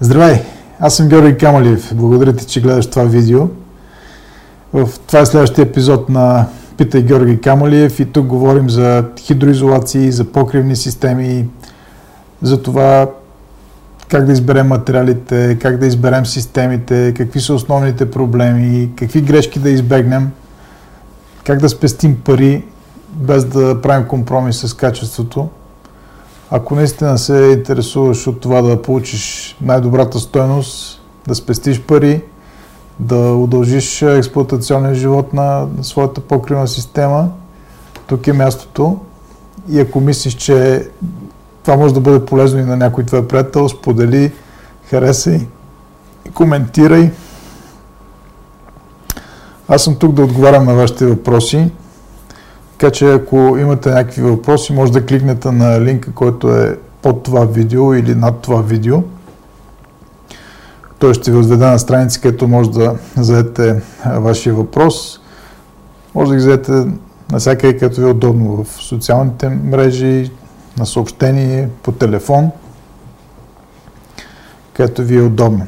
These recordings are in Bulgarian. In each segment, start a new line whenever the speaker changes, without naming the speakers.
Здравей! Аз съм Георги Камалиев. Благодаря ти, че гледаш това видео. В това е следващия епизод на Питай Георги Камалиев и тук говорим за хидроизолации, за покривни системи, за това как да изберем материалите, как да изберем системите, какви са основните проблеми, какви грешки да избегнем, как да спестим пари без да правим компромис с качеството. Ако наистина се интересуваш от това да получиш най-добрата стоеност, да спестиш пари, да удължиш експлуатационния живот на своята покривна система, тук е мястото. И ако мислиш, че това може да бъде полезно и на някой твой приятел, сподели, харесай, коментирай. Аз съм тук да отговарям на вашите въпроси. Така че ако имате някакви въпроси, може да кликнете на линка, който е под това видео или над това видео. Той ще ви отведе на страница, където може да зададете вашия въпрос. Може да ги зададете навсякъде, където ви е удобно, в социалните мрежи, на съобщение, по телефон, където ви е удобно.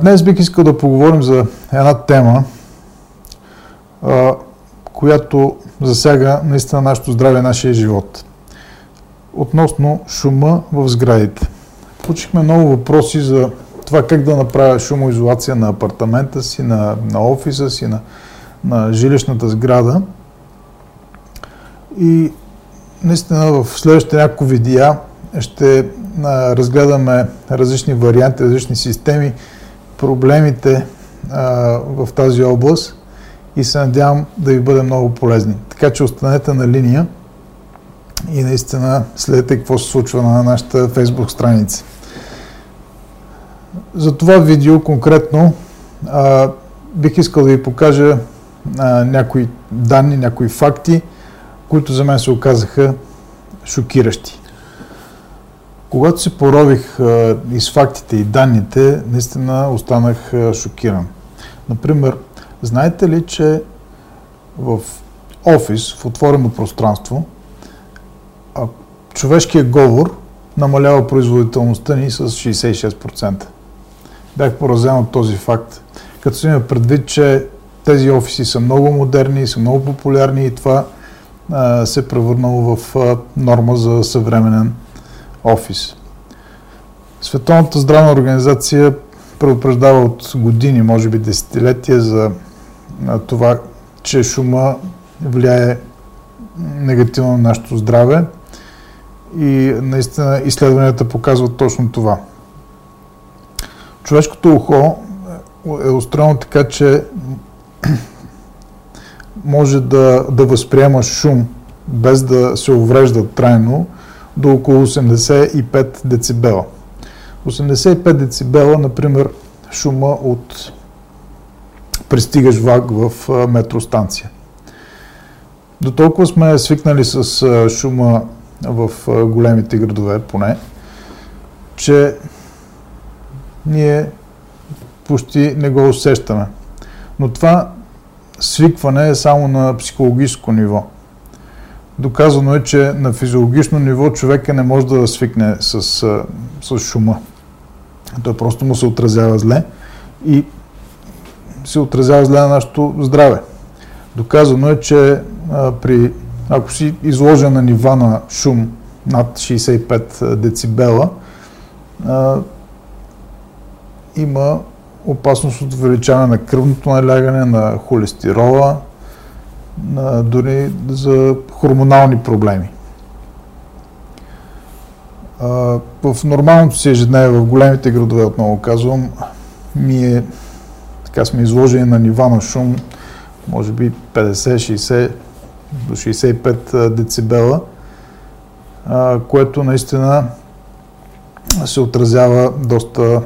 Днес бих искал да поговорим за една тема, която засяга наистина нашето здраве, нашия живот. Относно шума в сградите. Получихме много въпроси за това как да направя шумоизолация на апартамента си, на, на офиса си, на, на жилищната сграда. И наистина в следващите няколко видеа ще а, разгледаме различни варианти, различни системи, проблемите а, в тази област и се надявам да ви бъде много полезни. Така че останете на линия и наистина следете какво се случва на нашата фейсбук страница. За това видео конкретно а, бих искал да ви покажа а, някои данни, някои факти, които за мен се оказаха шокиращи. Когато се порових а, и с фактите и данните, наистина останах а, шокиран. Например, Знаете ли, че в офис, в отворено пространство, човешкият говор намалява производителността ни с 66%. Бях поразен от този факт, като се има предвид, че тези офиси са много модерни, са много популярни и това а, се е превърнало в а, норма за съвременен офис. Световната здравна организация предупреждава от години, може би десетилетия за това, че шума влияе негативно на нашето здраве и наистина изследванията показват точно това. Човешкото ухо е устроено така, че може да, да възприема шум без да се уврежда трайно до около 85 децибела. 85 децибела, например, шума от пристигаш влак в метростанция. До толкова сме свикнали с шума в големите градове, поне, че ние почти не го усещаме. Но това свикване е само на психологическо ниво. Доказано е, че на физиологично ниво човека не може да свикне с, с шума. Той просто му се отразява зле и се отразява зле на нашето здраве. Доказано е, че а, при, ако си изложен на нива на шум над 65 децибела, а, има опасност от увеличаване на кръвното налягане, на холестерола, на, дори за хормонални проблеми. А, в нормалното си ежедневие в големите градове, отново казвам, ми е така сме изложени на нива на шум, може би 50-60 до 65 децибела, което наистина се отразява доста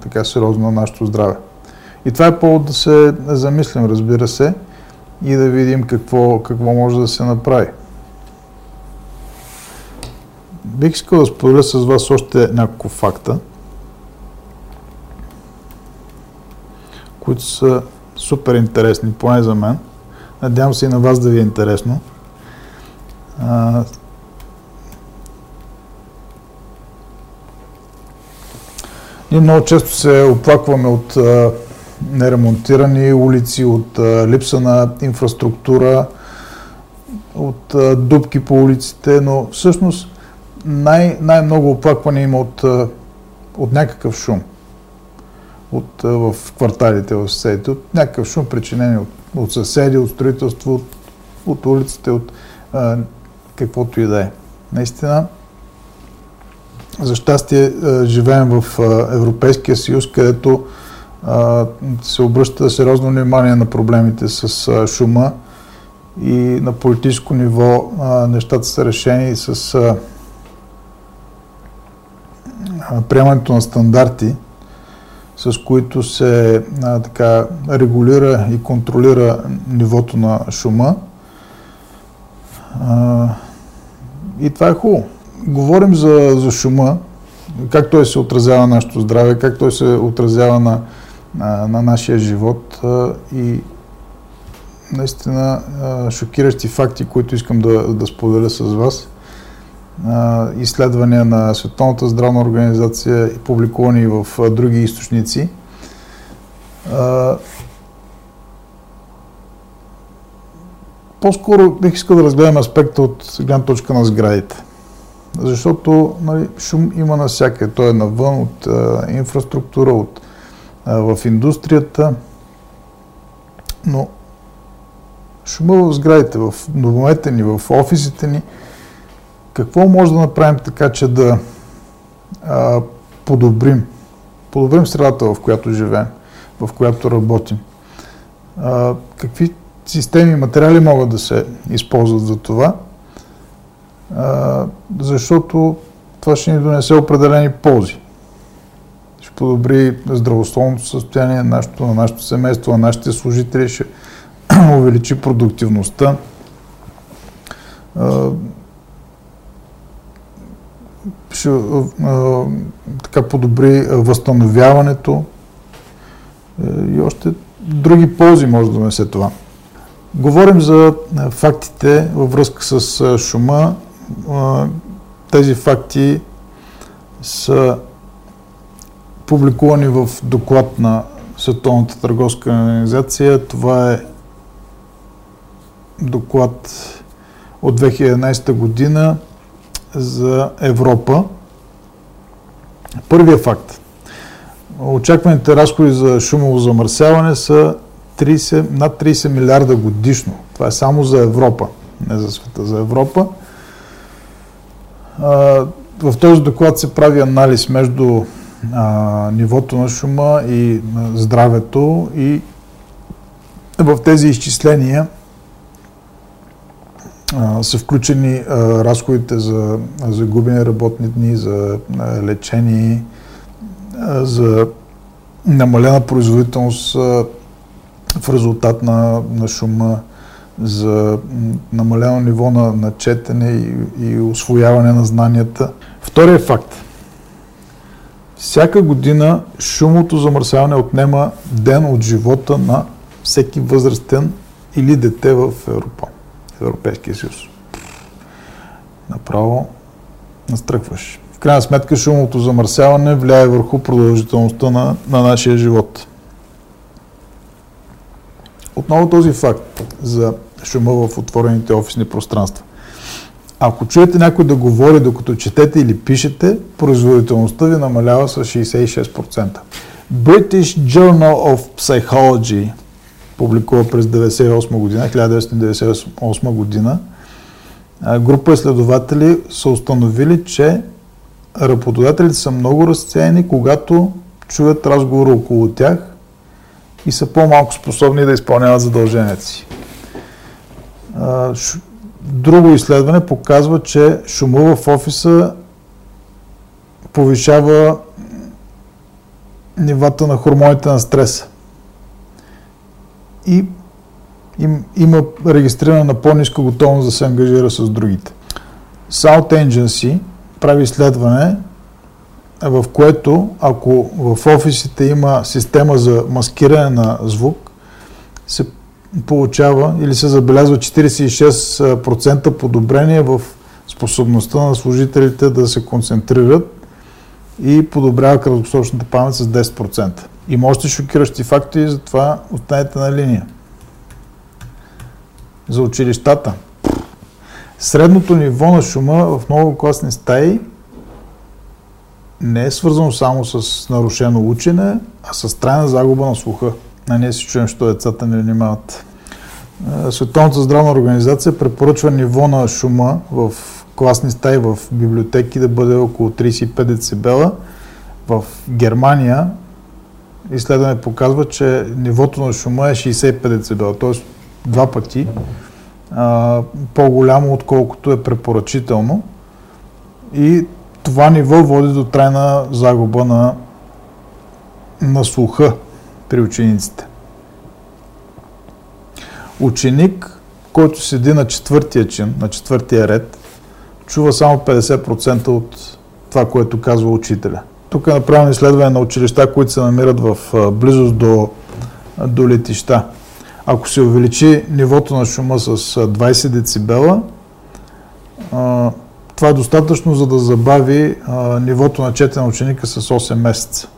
така сериозно на нашето здраве. И това е повод да се замислим, разбира се, и да видим какво, какво може да се направи. Бих искал да споделя с вас още няколко факта. Които са супер интересни, поне за мен. Надявам се и на вас да ви е интересно. Ние много често се оплакваме от а, неремонтирани улици, от а, липса на инфраструктура, от а, дупки по улиците, но всъщност най- най-много оплакване има от, от някакъв шум от, в кварталите, в съседите, от някакъв шум, причинен от, от съседи, от строителство, от, от улиците, от а, каквото и да е. Наистина, за щастие живеем в Европейския съюз, където се обръща сериозно внимание на проблемите с шума и на политическо ниво нещата са решени с приемането на стандарти, с които се а, така, регулира и контролира нивото на шума. А, и това е хубаво. Говорим за, за шума, как той се отразява на нашето здраве, как той се отразява на, на, на нашия живот а, и наистина шокиращи факти, които искам да, да споделя с вас. Изследвания на Световната здравна организация и публикувани в други източници. По-скоро бих искал да разгледам аспекта от гледна точка на сградите. Защото нали, шум има навсякъде. Той е навън от а, инфраструктура, от, а, в индустрията. Но шума в сградите, в домовете ни, в офисите ни, какво може да направим така, че да а, подобрим, подобрим средата, в която живеем, в която работим? А, какви системи и материали могат да се използват за това? А, защото това ще ни донесе определени ползи. Ще подобри здравословното състояние на нашето, на нашето семейство, на нашите служители, ще увеличи продуктивността. Ще така подобри възстановяването и още други ползи може да донесе това. Говорим за фактите във връзка с шума. Тези факти са публикувани в доклад на Световната търговска организация. Това е доклад от 2011 година за Европа. Първият факт. Очакваните разходи за шумово замърсяване са 30, над 30 милиарда годишно. Това е само за Европа, не за света, за Европа. В този доклад се прави анализ между нивото на шума и здравето и в тези изчисления са включени разходите за загубени работни дни, за лечение, за намалена производителност в резултат на, на шума, за намалено ниво на, на четене и, и освояване на знанията. Втория факт. Всяка година шумото замърсяване отнема ден от живота на всеки възрастен или дете в Европа. Европейския съюз. Направо настръкваш. В крайна сметка шумовото замърсяване влияе върху продължителността на, на нашия живот. Отново този факт за шума в отворените офисни пространства. Ако чуете някой да говори докато четете или пишете, производителността ви намалява с 66%. British Journal of Psychology публикува през 1998 година, 1998 година, група изследователи са установили, че работодателите са много разцени, когато чуят разговор около тях и са по-малко способни да изпълняват задълженията си. Друго изследване показва, че шума в офиса повишава нивата на хормоните на стреса и им, има регистрирана на по-ниска готовност да се ангажира с другите. South Agency прави изследване, в което ако в офисите има система за маскиране на звук, се получава или се забелязва 46% подобрение в способността на служителите да се концентрират и подобрява краткосрочната памет с 10%. Има още шокиращи факти, затова останете на линия. За училищата. Средното ниво на шума в много класни стаи не е свързано само с нарушено учене, а с трайна загуба на слуха. А ние си чуем, що децата не внимават. Световната здравна организация препоръчва ниво на шума в класни стаи в библиотеки да бъде около 35 децибела. В Германия изследване показва, че нивото на шума е 65 децибела, т.е. два пъти по-голямо, отколкото е препоръчително. И това ниво води до трайна загуба на, на слуха при учениците. Ученик, който седи на четвъртия чин, на четвъртия ред, чува само 50% от това, което казва учителя. Тук е направено изследване на училища, които се намират в близост до, до летища. Ако се увеличи нивото на шума с 20 децибела, това е достатъчно, за да забави нивото на четене ученика с 8 месеца.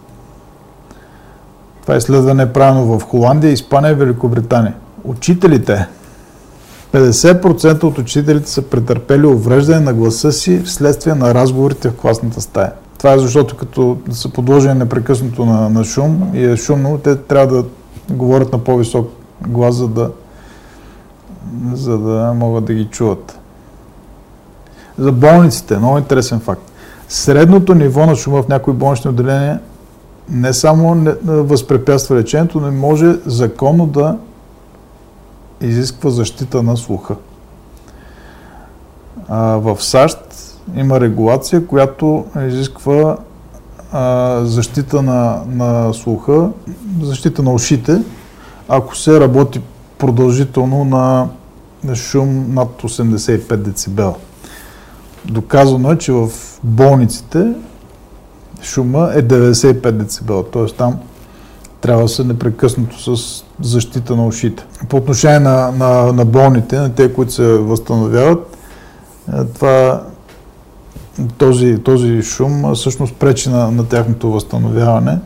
Това изследване е правено в Холандия, Испания и Великобритания. Учителите, 50% от учителите са претърпели увреждане на гласа си вследствие на разговорите в класната стая. Това е защото като са подложени непрекъснато на, на шум и е шумно, те трябва да говорят на по-висок глас, за да, за да могат да ги чуват. За болниците, много интересен факт. Средното ниво на шума в някои болнични отделения не само не, възпрепятства лечението, но може законно да изисква защита на слуха. А, в САЩ има регулация, която изисква а, защита на, на слуха, защита на ушите, ако се работи продължително на, шум над 85 децибела. Доказано е, че в болниците шума е 95 децибела, т.е. там трябва да са непрекъснато с защита на ушите. По отношение на, на, на болните, на те, които се възстановяват, е, това, този, този шум всъщност пречи на, на тяхното възстановяване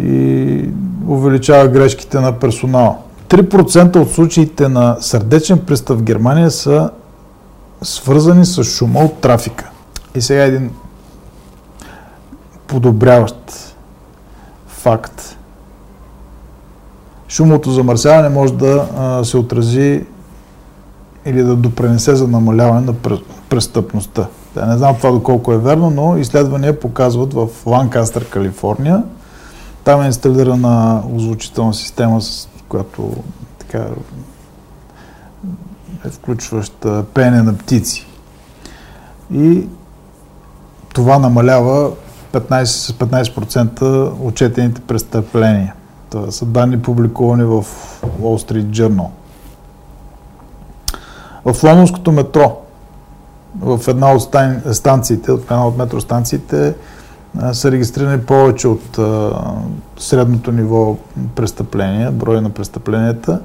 и увеличава грешките на персонала. 3% от случаите на сърдечен пристъп в Германия са свързани с шума от трафика. И сега един подобряващ факт. Шумовото замърсяване може да а, се отрази или да допренесе за намаляване на престъпността. Да, не знам това доколко е верно, но изследвания показват в Ланкастър, Калифорния. Там е инсталирана озвучителна система, с която така е включваща пеене на птици. И това намалява 15, с 15% отчетените престъпления. Това са данни публикувани в Wall Street Journal. В лондонското метро, в една от станциите, в една от метростанциите, са регистрирани повече от средното ниво престъпления, броя на престъпленията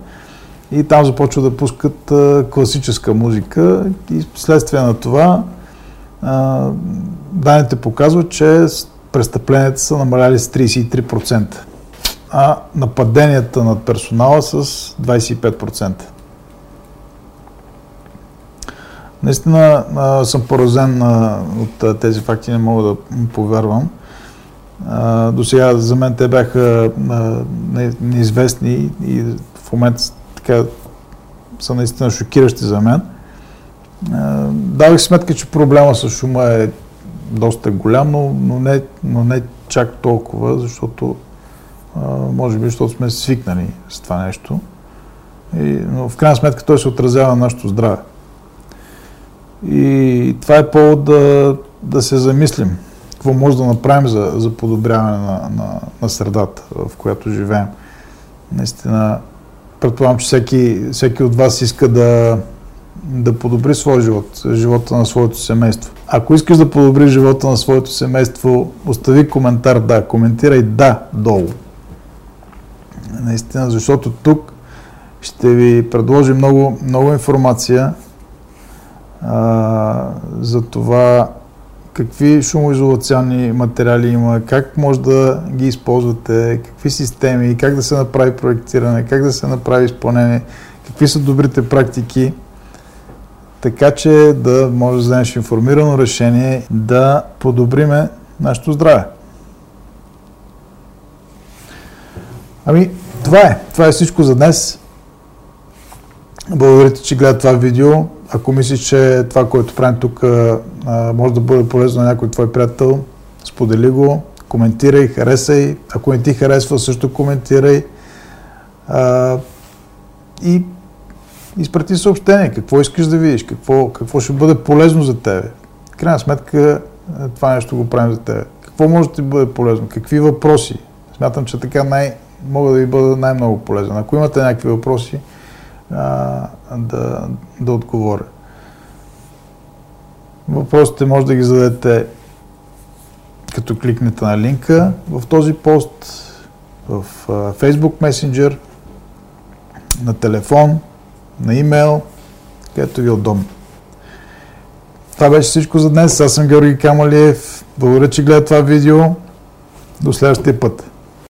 и там започва да пускат класическа музика и следствие на това данните показват, че престъпленията са намаляли с 33%, а нападенията над персонала с 25%. Наистина а, съм поразен а, от а, тези факти, не мога да повярвам. До сега за мен те бяха неизвестни и в момента така са наистина шокиращи за мен. Давах сметка, че проблема с шума е доста голям, но, но, не, но не чак толкова, защото може би, защото сме свикнали с това нещо. И, но в крайна сметка той се отразява на нашето здраве. И това е повод да, да се замислим какво може да направим за, за подобряване на, на, на средата, в която живеем. Наистина, предполагам, че всеки, всеки от вас иска да, да подобри своя живот, живота на своето семейство. Ако искаш да подобриш живота на своето семейство, остави коментар да, коментирай да долу. Наистина, защото тук ще ви предложи много, много информация а, за това какви шумоизолационни материали има, как може да ги използвате, какви системи, как да се направи проектиране, как да се направи изпълнение, какви са добрите практики, така че да може да вземеш информирано решение да подобриме нашето здраве. Ами, това е. Това е всичко за днес. Благодаря ти, че гледа това видео. Ако мислиш, че това, което правим тук, може да бъде полезно на някой твой приятел, сподели го, коментирай, харесай. Ако не ти харесва, също коментирай. А, и изпрати съобщение, какво искаш да видиш, какво, какво ще бъде полезно за тебе. В крайна сметка, това нещо го правим за тебе. Какво може да ти бъде полезно? Какви въпроси? Смятам, че така най- мога да ви бъда най-много полезен. Ако имате някакви въпроси, а, да, да отговоря. Въпросите може да ги зададете като кликнете на линка в този пост, в Facebook Messenger, на телефон, на имейл, където ви е удобно. Това беше всичко за днес. Аз съм Георги Камалиев. Благодаря, че гледа това видео. До следващия път.